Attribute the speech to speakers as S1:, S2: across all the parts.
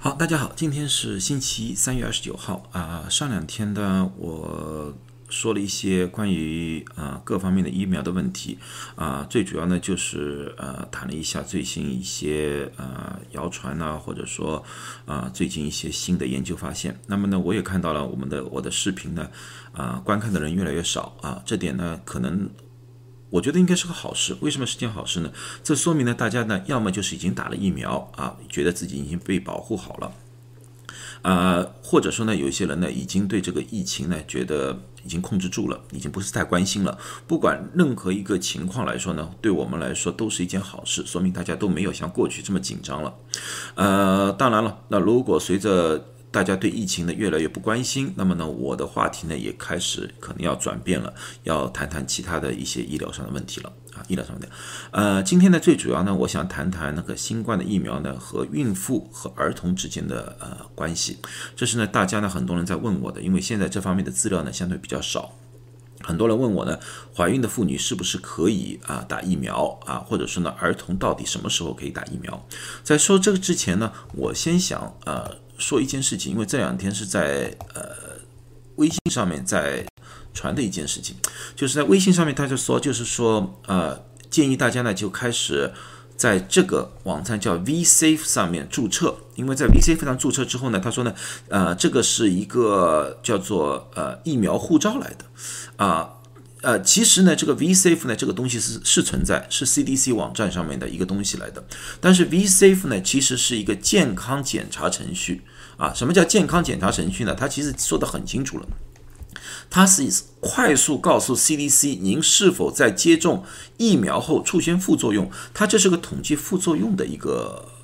S1: 好，大家好，今天是星期一，三月二十九号啊。上两天呢，我说了一些关于啊各方面的疫苗的问题啊，最主要呢就是呃谈了一下最新一些呃谣传呐，或者说啊最近一些新的研究发现。那么呢，我也看到了我们的我的视频呢啊观看的人越来越少啊，这点呢可能。我觉得应该是个好事，为什么是件好事呢？这说明呢，大家呢，要么就是已经打了疫苗啊，觉得自己已经被保护好了，啊，或者说呢，有一些人呢，已经对这个疫情呢，觉得已经控制住了，已经不是太关心了。不管任何一个情况来说呢，对我们来说都是一件好事，说明大家都没有像过去这么紧张了。呃，当然了，那如果随着大家对疫情呢越来越不关心，那么呢，我的话题呢也开始可能要转变了，要谈谈其他的一些医疗上的问题了啊，医疗上的。呃，今天呢最主要呢，我想谈谈那个新冠的疫苗呢和孕妇和儿童之间的呃关系，这是呢大家呢很多人在问我的，因为现在这方面的资料呢相对比较少，很多人问我呢，怀孕的妇女是不是可以啊打疫苗啊，或者说呢儿童到底什么时候可以打疫苗？在说这个之前呢，我先想呃。说一件事情，因为这两天是在呃微信上面在传的一件事情，就是在微信上面他就说，就是说呃建议大家呢就开始在这个网站叫 VSafe 上面注册，因为在 VSafe 上注册之后呢，他说呢呃这个是一个叫做呃疫苗护照来的啊。呃其实呢，这个 VSafe 呢，这个东西是是存在，是 CDC 网站上面的一个东西来的。但是 VSafe 呢，其实是一个健康检查程序啊。什么叫健康检查程序呢？它其实说的很清楚了，它是快速告诉 CDC 您是否在接种疫苗后出现副作用。它这是个统计副作用的一个。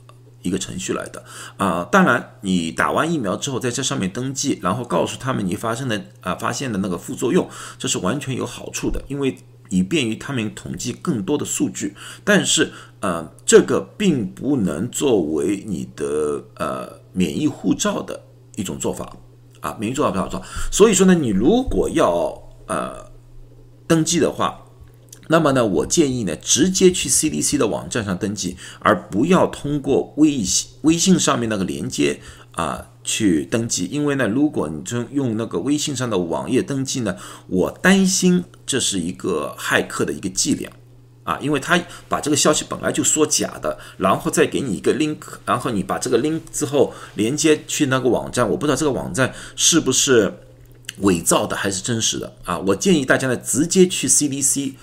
S1: 一个程序来的啊，当然你打完疫苗之后在这上面登记，然后告诉他们你发生的啊发现的那个副作用，这是完全有好处的，因为以便于他们统计更多的数据。但是呃，这个并不能作为你的呃免疫护照的一种做法啊，免疫做法不好做。所以说呢，你如果要呃登记的话。那么呢，我建议呢，直接去 CDC 的网站上登记，而不要通过微信微信上面那个连接啊去登记。因为呢，如果你就用那个微信上的网页登记呢，我担心这是一个骇客的一个伎俩啊，因为他把这个消息本来就说假的，然后再给你一个 link，然后你把这个 link 之后连接去那个网站，我不知道这个网站是不是伪造的还是真实的啊。我建议大家呢，直接去 CDC。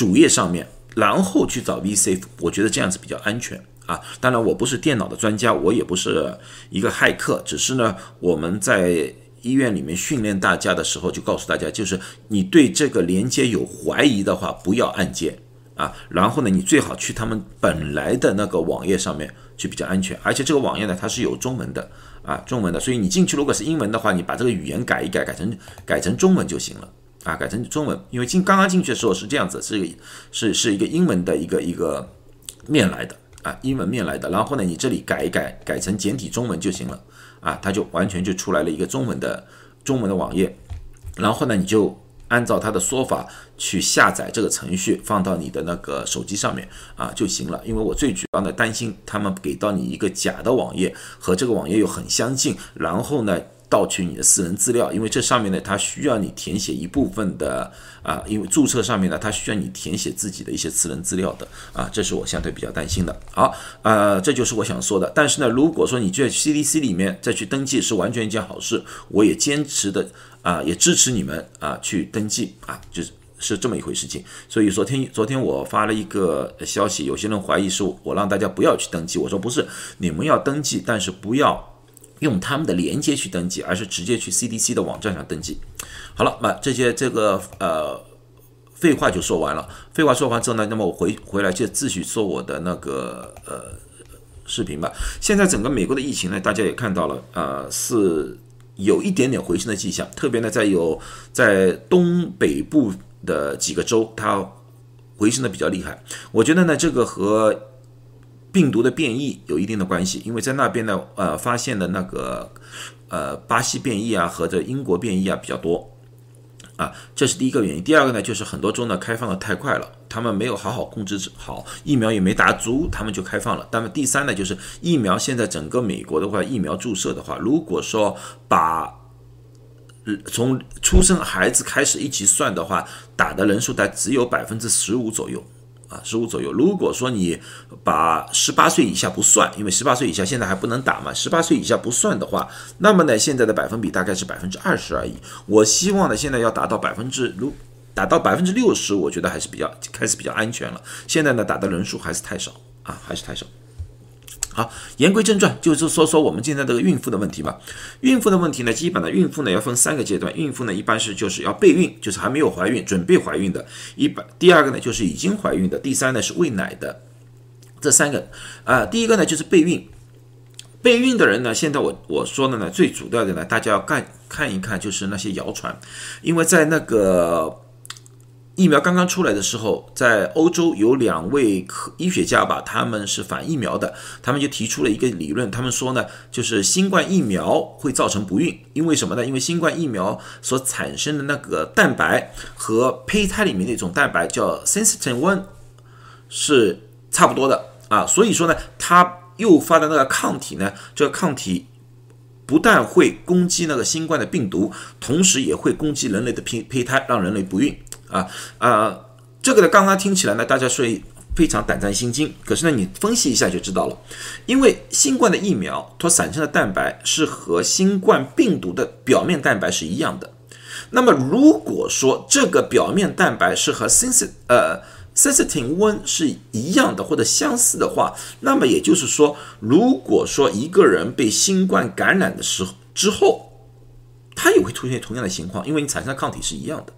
S1: 主页上面，然后去找 VSafe，我觉得这样子比较安全啊。当然，我不是电脑的专家，我也不是一个骇客，只是呢，我们在医院里面训练大家的时候，就告诉大家，就是你对这个连接有怀疑的话，不要按键啊。然后呢，你最好去他们本来的那个网页上面去比较安全。而且这个网页呢，它是有中文的啊，中文的，所以你进去如果是英文的话，你把这个语言改一改，改成改成中文就行了。啊，改成中文，因为进刚刚进去的时候是这样子，是一个是是一个英文的一个一个面来的啊，英文面来的。然后呢，你这里改一改，改成简体中文就行了啊，它就完全就出来了一个中文的中文的网页。然后呢，你就按照它的说法去下载这个程序，放到你的那个手机上面啊就行了。因为我最主要的担心他们给到你一个假的网页，和这个网页又很相近，然后呢。盗取你的私人资料，因为这上面呢，它需要你填写一部分的啊，因为注册上面呢，它需要你填写自己的一些私人资料的啊，这是我相对比较担心的。好，呃，这就是我想说的。但是呢，如果说你在 CDC 里面再去登记是完全一件好事，我也坚持的啊，也支持你们啊去登记啊，就是是这么一回事情。所以昨天昨天我发了一个消息，有些人怀疑是我让大家不要去登记，我说不是，你们要登记，但是不要。用他们的连接去登记，而是直接去 CDC 的网站上登记。好了，那这些这个呃废话就说完了。废话说完之后呢，那么我回回来就继续说我的那个呃视频吧。现在整个美国的疫情呢，大家也看到了，呃，是有一点点回升的迹象。特别呢，在有在东北部的几个州，它回升的比较厉害。我觉得呢，这个和病毒的变异有一定的关系，因为在那边呢，呃，发现的那个，呃，巴西变异啊和这英国变异啊比较多，啊，这是第一个原因。第二个呢，就是很多州呢开放的太快了，他们没有好好控制好疫苗，也没打足，他们就开放了。那么第三呢，就是疫苗现在整个美国的话，疫苗注射的话，如果说把从出生孩子开始一起算的话，打的人数大概只有百分之十五左右。啊，十五左右。如果说你把十八岁以下不算，因为十八岁以下现在还不能打嘛，十八岁以下不算的话，那么呢，现在的百分比大概是百分之二十而已。我希望呢，现在要达到百分之如达到百分之六十，我觉得还是比较开始比较安全了。现在呢，打的人数还是太少啊，还是太少。好，言归正传，就是说说我们现在这个孕妇的问题吧。孕妇的问题呢，基本的孕妇呢要分三个阶段。孕妇呢一般是就是要备孕，就是还没有怀孕，准备怀孕的；一般第二个呢就是已经怀孕的；第三呢是喂奶的。这三个啊，第一个呢就是备孕。备孕的人呢，现在我我说的呢，最主要的呢，大家要看看一看，就是那些谣传，因为在那个。疫苗刚刚出来的时候，在欧洲有两位科医学家吧，他们是反疫苗的，他们就提出了一个理论，他们说呢，就是新冠疫苗会造成不孕，因为什么呢？因为新冠疫苗所产生的那个蛋白和胚胎里面那种蛋白叫 sensitin one 是差不多的啊，所以说呢，它诱发的那个抗体呢，这个抗体不但会攻击那个新冠的病毒，同时也会攻击人类的胚胚胎，让人类不孕。啊啊，这个呢，刚刚听起来呢，大家以非常胆战心惊。可是呢，你分析一下就知道了，因为新冠的疫苗它产生的蛋白是和新冠病毒的表面蛋白是一样的。那么，如果说这个表面蛋白是和 s e n s i 呃 sensitin one 是一样的或者相似的话，那么也就是说，如果说一个人被新冠感染的时候之后，他也会出现同样的情况，因为你产生的抗体是一样的。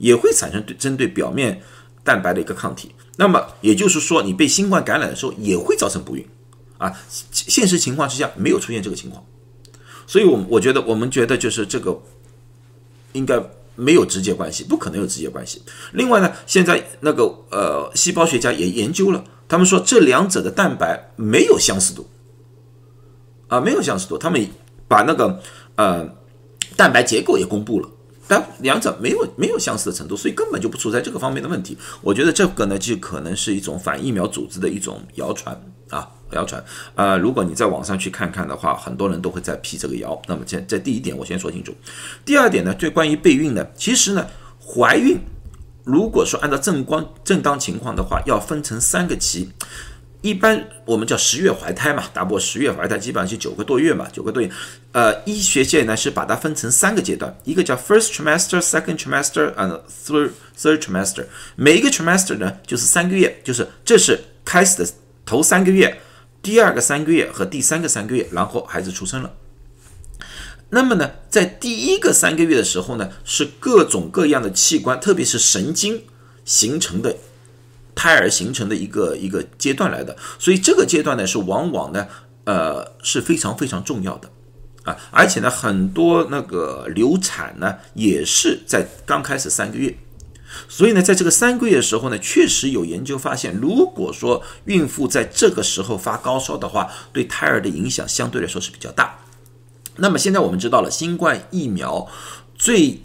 S1: 也会产生对针对表面蛋白的一个抗体，那么也就是说，你被新冠感染的时候也会造成不孕啊。现实情况之下没有出现这个情况，所以，我我觉得我们觉得就是这个应该没有直接关系，不可能有直接关系。另外呢，现在那个呃，细胞学家也研究了，他们说这两者的蛋白没有相似度啊，没有相似度，他们把那个呃蛋白结构也公布了。但两者没有没有相似的程度，所以根本就不存在这个方面的问题。我觉得这个呢，就可能是一种反疫苗组织的一种谣传啊，谣传。呃，如果你在网上去看看的话，很多人都会在辟这个谣。那么这这第一点我先说清楚。第二点呢，对关于备孕呢，其实呢，怀孕如果说按照正光正当情况的话，要分成三个期。一般我们叫十月怀胎嘛，打破十月怀胎基本上是九个多月嘛，九个多月。呃，医学界呢是把它分成三个阶段，一个叫 first trimester、second trimester and third third trimester。每一个 trimester 呢就是三个月，就是这是开始的头三个月，第二个三个月和第三个三个月，然后孩子出生了。那么呢，在第一个三个月的时候呢，是各种各样的器官，特别是神经形成的。胎儿形成的一个一个阶段来的，所以这个阶段呢是往往呢，呃是非常非常重要的啊，而且呢很多那个流产呢也是在刚开始三个月，所以呢在这个三个月的时候呢，确实有研究发现，如果说孕妇在这个时候发高烧的话，对胎儿的影响相对来说是比较大。那么现在我们知道了，新冠疫苗最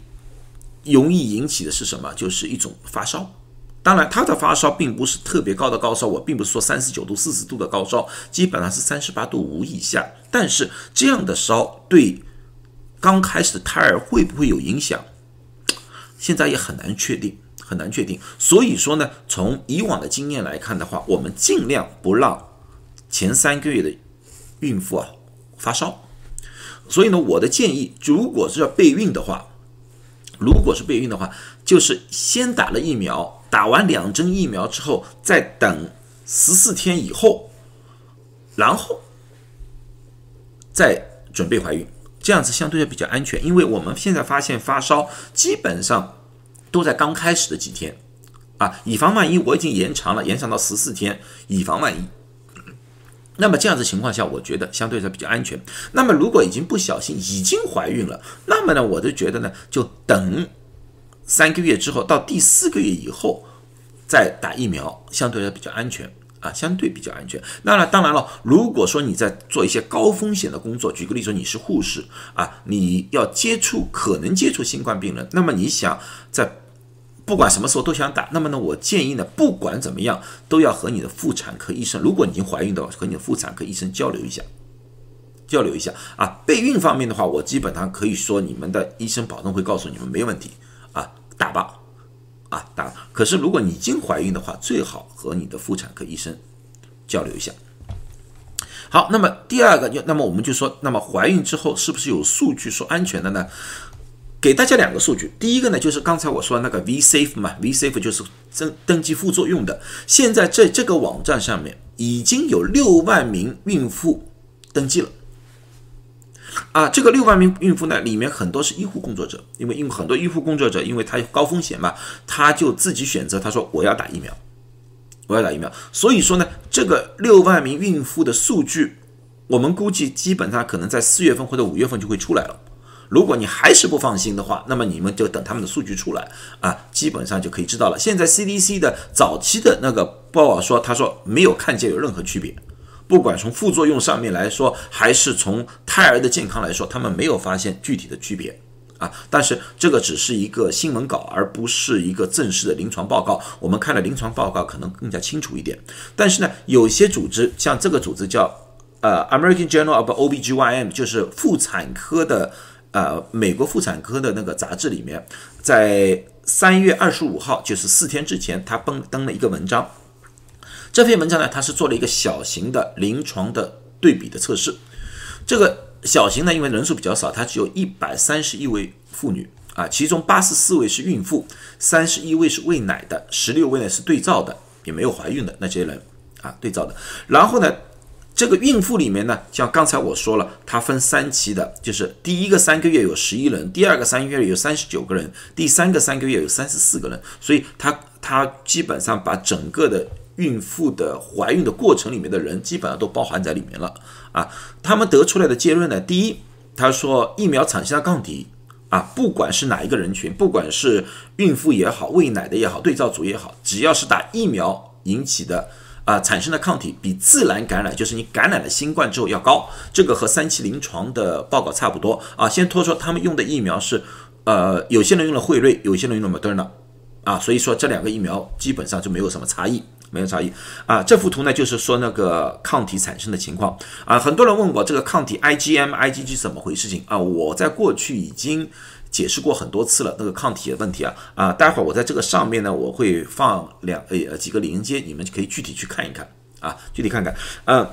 S1: 容易引起的是什么？就是一种发烧。当然，他的发烧并不是特别高的高烧，我并不是说三十九度、四十度的高烧，基本上是三十八度五以下。但是这样的烧对刚开始的胎儿会不会有影响？现在也很难确定，很难确定。所以说呢，从以往的经验来看的话，我们尽量不让前三个月的孕妇啊发烧。所以呢，我的建议，如果是要备孕的话，如果是备孕的话，就是先打了疫苗。打完两针疫苗之后，再等十四天以后，然后再准备怀孕，这样子相对的比较安全。因为我们现在发现发烧基本上都在刚开始的几天啊，以防万一，我已经延长了，延长到十四天，以防万一。那么这样子情况下，我觉得相对来说比较安全。那么如果已经不小心已经怀孕了，那么呢，我就觉得呢，就等。三个月之后到第四个月以后再打疫苗，相对来说比较安全啊，相对比较安全。那当然了，如果说你在做一些高风险的工作，举个例子你是护士啊，你要接触可能接触新冠病人，那么你想在不管什么时候都想打，那么呢，我建议呢，不管怎么样，都要和你的妇产科医生，如果你已经怀孕的话，和你的妇产科医生交流一下，交流一下啊。备孕方面的话，我基本上可以说，你们的医生保证会告诉你们没问题打吧，啊打。可是如果你已经怀孕的话，最好和你的妇产科医生交流一下。好，那么第二个就，那么我们就说，那么怀孕之后是不是有数据说安全的呢？给大家两个数据，第一个呢就是刚才我说那个 VSafe 嘛，VSafe 就是登登记副作用的。现在在这个网站上面已经有六万名孕妇登记了。啊，这个六万名孕妇呢，里面很多是医护工作者，因为因为很多医护工作者，因为他有高风险嘛，他就自己选择，他说我要打疫苗，我要打疫苗。所以说呢，这个六万名孕妇的数据，我们估计基本上可能在四月份或者五月份就会出来了。如果你还是不放心的话，那么你们就等他们的数据出来啊，基本上就可以知道了。现在 CDC 的早期的那个报告说，他说没有看见有任何区别，不管从副作用上面来说，还是从胎儿的健康来说，他们没有发现具体的区别啊。但是这个只是一个新闻稿，而不是一个正式的临床报告。我们看了临床报告，可能更加清楚一点。但是呢，有些组织像这个组织叫呃 American Journal of OBGYN，就是妇产科的。呃，美国妇产科的那个杂志里面，在三月二十五号，就是四天之前，他登登了一个文章。这篇文章呢，它是做了一个小型的临床的对比的测试。这个小型呢，因为人数比较少，它只有一百三十一位妇女啊，其中八十四位是孕妇，三十一位是喂奶的，十六位呢是对照的，也没有怀孕的那些人啊，对照的。然后呢？这个孕妇里面呢，像刚才我说了，它分三期的，就是第一个三个月有十一人，第二个三个月有三十九个人，第三个三个月有三十四个人，所以它它基本上把整个的孕妇的怀孕的过程里面的人基本上都包含在里面了啊。他们得出来的结论呢，第一，他说疫苗产生的抗体啊，不管是哪一个人群，不管是孕妇也好，喂奶的也好，对照组也好，只要是打疫苗引起的。啊，产生的抗体比自然感染，就是你感染了新冠之后要高，这个和三期临床的报告差不多啊。先拖说他们用的疫苗是，呃，有些人用了辉瑞，有些人用了 Modern 啊，所以说这两个疫苗基本上就没有什么差异，没有差异啊。这幅图呢，就是说那个抗体产生的情况啊。很多人问我这个抗体 IgM、IgG 怎么回事情啊？我在过去已经。解释过很多次了，那个抗体的问题啊啊，待会儿我在这个上面呢，我会放两呃几个连接，你们可以具体去看一看啊，具体看看。啊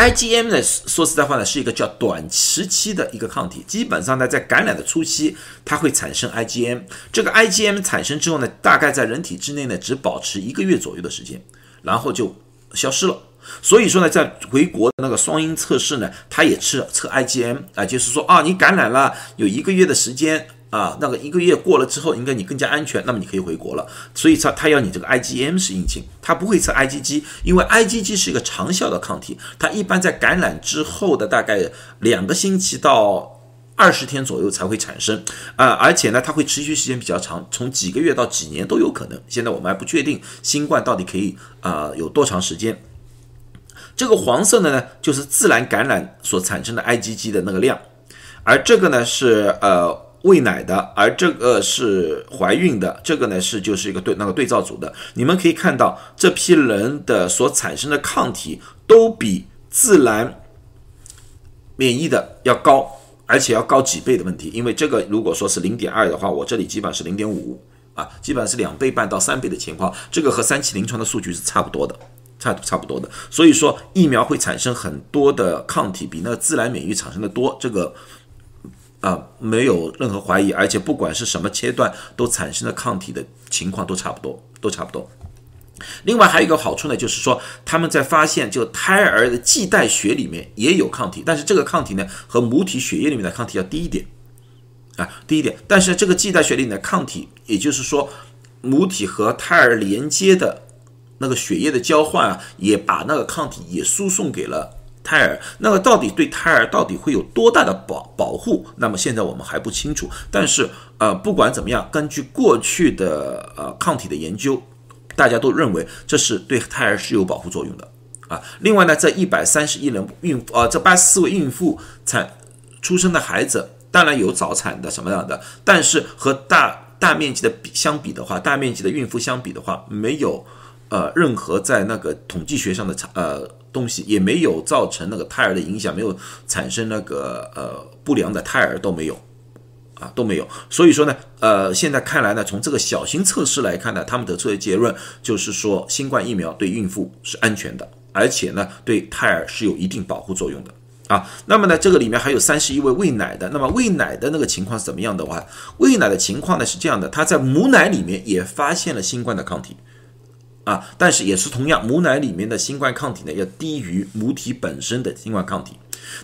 S1: ，IgM 呢，说实在话呢，是一个叫短时期的一个抗体，基本上呢，在感染的初期，它会产生 IgM，这个 IgM 产生之后呢，大概在人体之内呢，只保持一个月左右的时间，然后就消失了。所以说呢，在回国的那个双阴测试呢，它也测测 IgM 啊，就是说啊，你感染了有一个月的时间啊，那个一个月过了之后，应该你更加安全，那么你可以回国了。所以它它要你这个 IgM 是阴性，它不会测 IgG，因为 IgG 是一个长效的抗体，它一般在感染之后的大概两个星期到二十天左右才会产生啊，而且呢，它会持续时间比较长，从几个月到几年都有可能。现在我们还不确定新冠到底可以啊有多长时间。这个黄色的呢，就是自然感染所产生的 IgG 的那个量，而这个呢是呃喂奶的，而这个是怀孕的，这个呢是就是一个对那个对照组的。你们可以看到这批人的所产生的抗体都比自然免疫的要高，而且要高几倍的问题。因为这个如果说是零点二的话，我这里基本上是零点五啊，基本上是两倍半到三倍的情况。这个和三期临床的数据是差不多的。差差不多的，所以说疫苗会产生很多的抗体，比那个自然免疫产生的多，这个啊没有任何怀疑，而且不管是什么阶段都产生的抗体的情况都差不多，都差不多。另外还有一个好处呢，就是说他们在发现就胎儿的脐带血里面也有抗体，但是这个抗体呢和母体血液里面的抗体要低一点啊，低一点。但是这个脐带血里面的抗体，也就是说母体和胎儿连接的。那个血液的交换啊，也把那个抗体也输送给了胎儿。那么到底对胎儿到底会有多大的保保护？那么现在我们还不清楚。但是呃，不管怎么样，根据过去的呃抗体的研究，大家都认为这是对胎儿是有保护作用的啊。另外呢，这一百三十一人孕呃这八十四位孕妇产出生的孩子，当然有早产的什么样的，但是和大。大面积的比相比的话，大面积的孕妇相比的话，没有呃任何在那个统计学上的差呃东西，也没有造成那个胎儿的影响，没有产生那个呃不良的胎儿都没有。啊都没有，所以说呢，呃，现在看来呢，从这个小型测试来看呢，他们得出的结论就是说，新冠疫苗对孕妇是安全的，而且呢，对胎儿是有一定保护作用的啊。那么呢，这个里面还有三十一位喂奶的，那么喂奶的那个情况是怎么样的话？喂奶的情况呢是这样的，他在母奶里面也发现了新冠的抗体啊，但是也是同样，母奶里面的新冠抗体呢要低于母体本身的新冠抗体，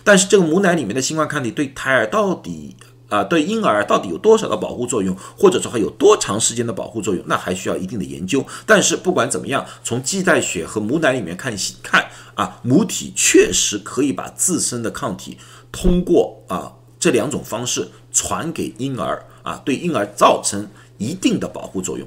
S1: 但是这个母奶里面的新冠抗体对胎儿到底？啊，对婴儿到底有多少的保护作用，或者说还有多长时间的保护作用，那还需要一定的研究。但是不管怎么样，从脐带血和母奶里面看，看啊，母体确实可以把自身的抗体通过啊这两种方式传给婴儿啊，对婴儿造成一定的保护作用，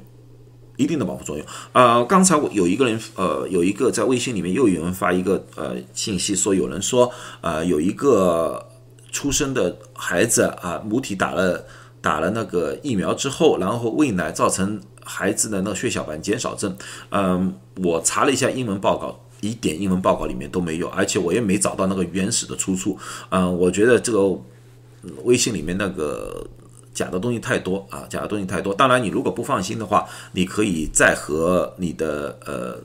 S1: 一定的保护作用。呃，刚才我有一个人，呃，有一个在微信里面又有人发一个呃信息，说有人说，呃，有一个。出生的孩子啊，母体打了打了那个疫苗之后，然后喂奶造成孩子的那个血小板减少症。嗯，我查了一下英文报告，一点英文报告里面都没有，而且我也没找到那个原始的出处。嗯，我觉得这个微信里面那个假的东西太多啊，假的东西太多。当然，你如果不放心的话，你可以再和你的呃。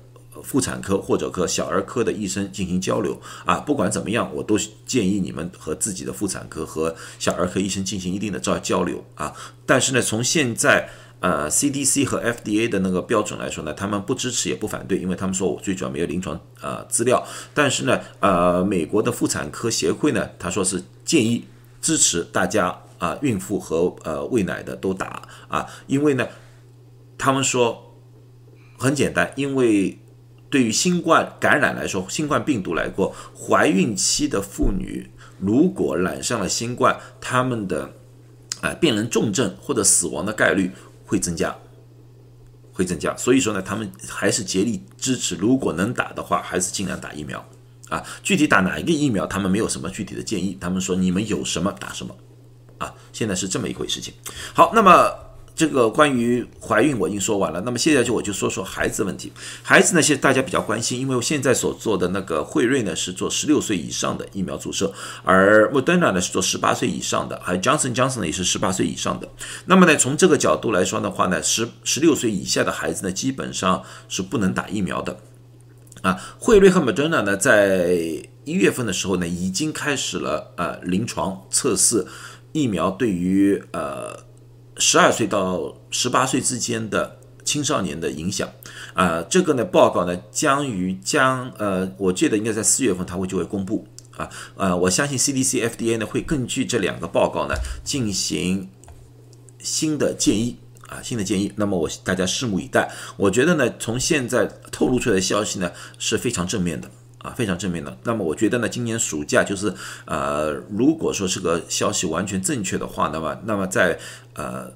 S1: 妇产科或者科小儿科的医生进行交流啊，不管怎么样，我都建议你们和自己的妇产科和小儿科医生进行一定的交交流啊。但是呢，从现在呃 CDC 和 FDA 的那个标准来说呢，他们不支持也不反对，因为他们说我最主要没有临床呃资料。但是呢，呃，美国的妇产科协会呢，他说是建议支持大家啊，孕妇和呃喂奶的都打啊，因为呢，他们说很简单，因为。对于新冠感染来说，新冠病毒来过，怀孕期的妇女如果染上了新冠，他们的啊变成重症或者死亡的概率会增加，会增加。所以说呢，他们还是竭力支持，如果能打的话，还是尽量打疫苗啊。具体打哪一个疫苗，他们没有什么具体的建议，他们说你们有什么打什么啊。现在是这么一回事情。好，那么。这个关于怀孕我已经说完了，那么现在就我就说说孩子问题。孩子呢，现在大家比较关心，因为我现在所做的那个辉瑞呢是做十六岁以上的疫苗注射，而莫德纳呢是做十八岁以上的，还有 Johnson Johnson 呢也是十八岁以上的。那么呢，从这个角度来说的话呢，十十六岁以下的孩子呢基本上是不能打疫苗的。啊，辉瑞和莫德纳呢在一月份的时候呢已经开始了呃临床测试疫苗对于呃。十二岁到十八岁之间的青少年的影响，啊，这个呢报告呢将于将呃，我记得应该在四月份它会就会公布啊，呃，我相信 CDC、FDA 呢会根据这两个报告呢进行新的建议啊，新的建议。那么我大家拭目以待。我觉得呢，从现在透露出来的消息呢是非常正面的。啊，非常正面的。那么我觉得呢，今年暑假就是，呃，如果说这个消息完全正确的话，那么，那么在呃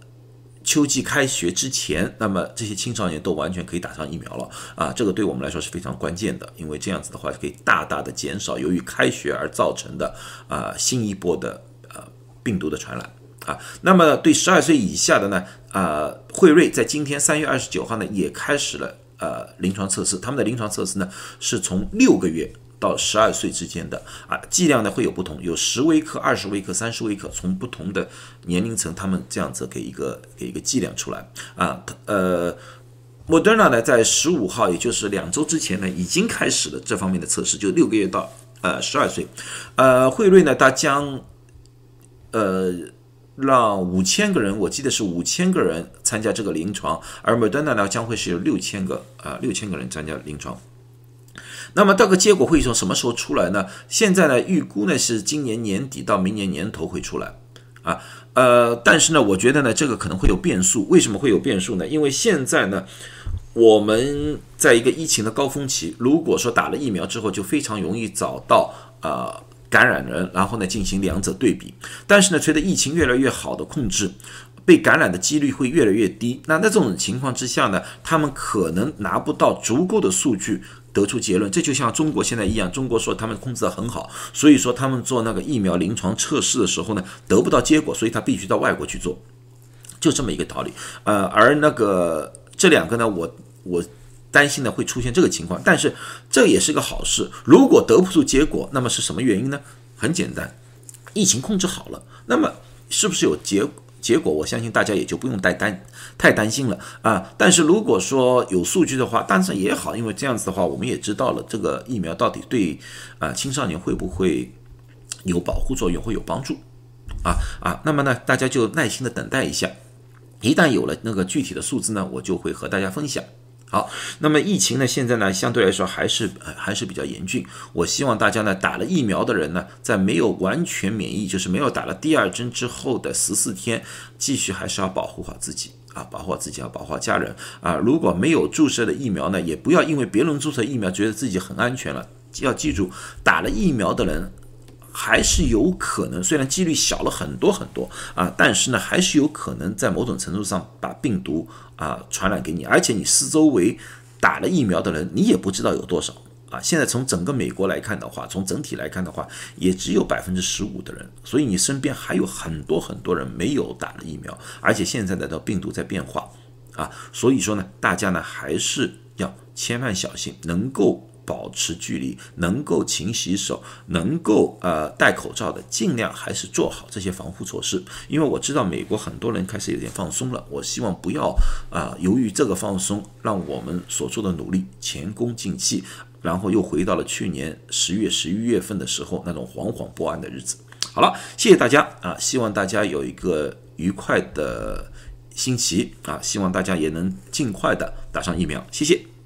S1: 秋季开学之前，那么这些青少年都完全可以打上疫苗了。啊，这个对我们来说是非常关键的，因为这样子的话可以大大的减少由于开学而造成的啊新一波的呃病毒的传染。啊，那么对十二岁以下的呢，啊，辉瑞在今天三月二十九号呢也开始了。呃，临床测试，他们的临床测试呢，是从六个月到十二岁之间的啊，剂量呢会有不同，有十微克、二十微克、三十微克，从不同的年龄层，他们这样子给一个给一个剂量出来啊。呃，Moderna 呢，在十五号，也就是两周之前呢，已经开始了这方面的测试，就六个月到呃十二岁。呃，辉瑞呢，它将呃。让五千个人，我记得是五千个人参加这个临床，而 Moderna 呢将会是有六千个啊六千个人参加临床。那么这个结果会从什么时候出来呢？现在呢预估呢是今年年底到明年年头会出来啊呃，但是呢我觉得呢这个可能会有变数。为什么会有变数呢？因为现在呢我们在一个疫情的高峰期，如果说打了疫苗之后，就非常容易找到啊。感染人，然后呢进行两者对比，但是呢，随着疫情越来越好的控制，被感染的几率会越来越低。那在这种情况之下呢，他们可能拿不到足够的数据得出结论。这就像中国现在一样，中国说他们控制得很好，所以说他们做那个疫苗临床测试的时候呢，得不到结果，所以他必须到外国去做。就这么一个道理。呃，而那个这两个呢，我我担心呢会出现这个情况，但是这也是个好事。如果得不出结果，那么是什么原因呢？很简单，疫情控制好了，那么是不是有结结果？我相信大家也就不用太担太担心了啊。但是如果说有数据的话，但是也好，因为这样子的话，我们也知道了这个疫苗到底对啊青少年会不会有保护作用，会有帮助啊啊。那么呢，大家就耐心的等待一下，一旦有了那个具体的数字呢，我就会和大家分享。好，那么疫情呢，现在呢相对来说还是呃还是比较严峻。我希望大家呢打了疫苗的人呢，在没有完全免疫，就是没有打了第二针之后的十四天，继续还是要保护好自己啊，保护好自己，要保护好家人啊。如果没有注射的疫苗呢，也不要因为别人注射疫苗觉得自己很安全了。要记住，打了疫苗的人。还是有可能，虽然几率小了很多很多啊，但是呢，还是有可能在某种程度上把病毒啊传染给你，而且你四周围打了疫苗的人，你也不知道有多少啊。现在从整个美国来看的话，从整体来看的话，也只有百分之十五的人，所以你身边还有很多很多人没有打了疫苗，而且现在的的病毒在变化啊，所以说呢，大家呢还是要千万小心，能够。保持距离，能够勤洗手，能够呃戴口罩的，尽量还是做好这些防护措施。因为我知道美国很多人开始有点放松了，我希望不要啊由于这个放松，让我们所做的努力前功尽弃，然后又回到了去年十月、十一月份的时候那种惶惶不安的日子。好了，谢谢大家啊，希望大家有一个愉快的星期啊，希望大家也能尽快的打上疫苗，谢谢。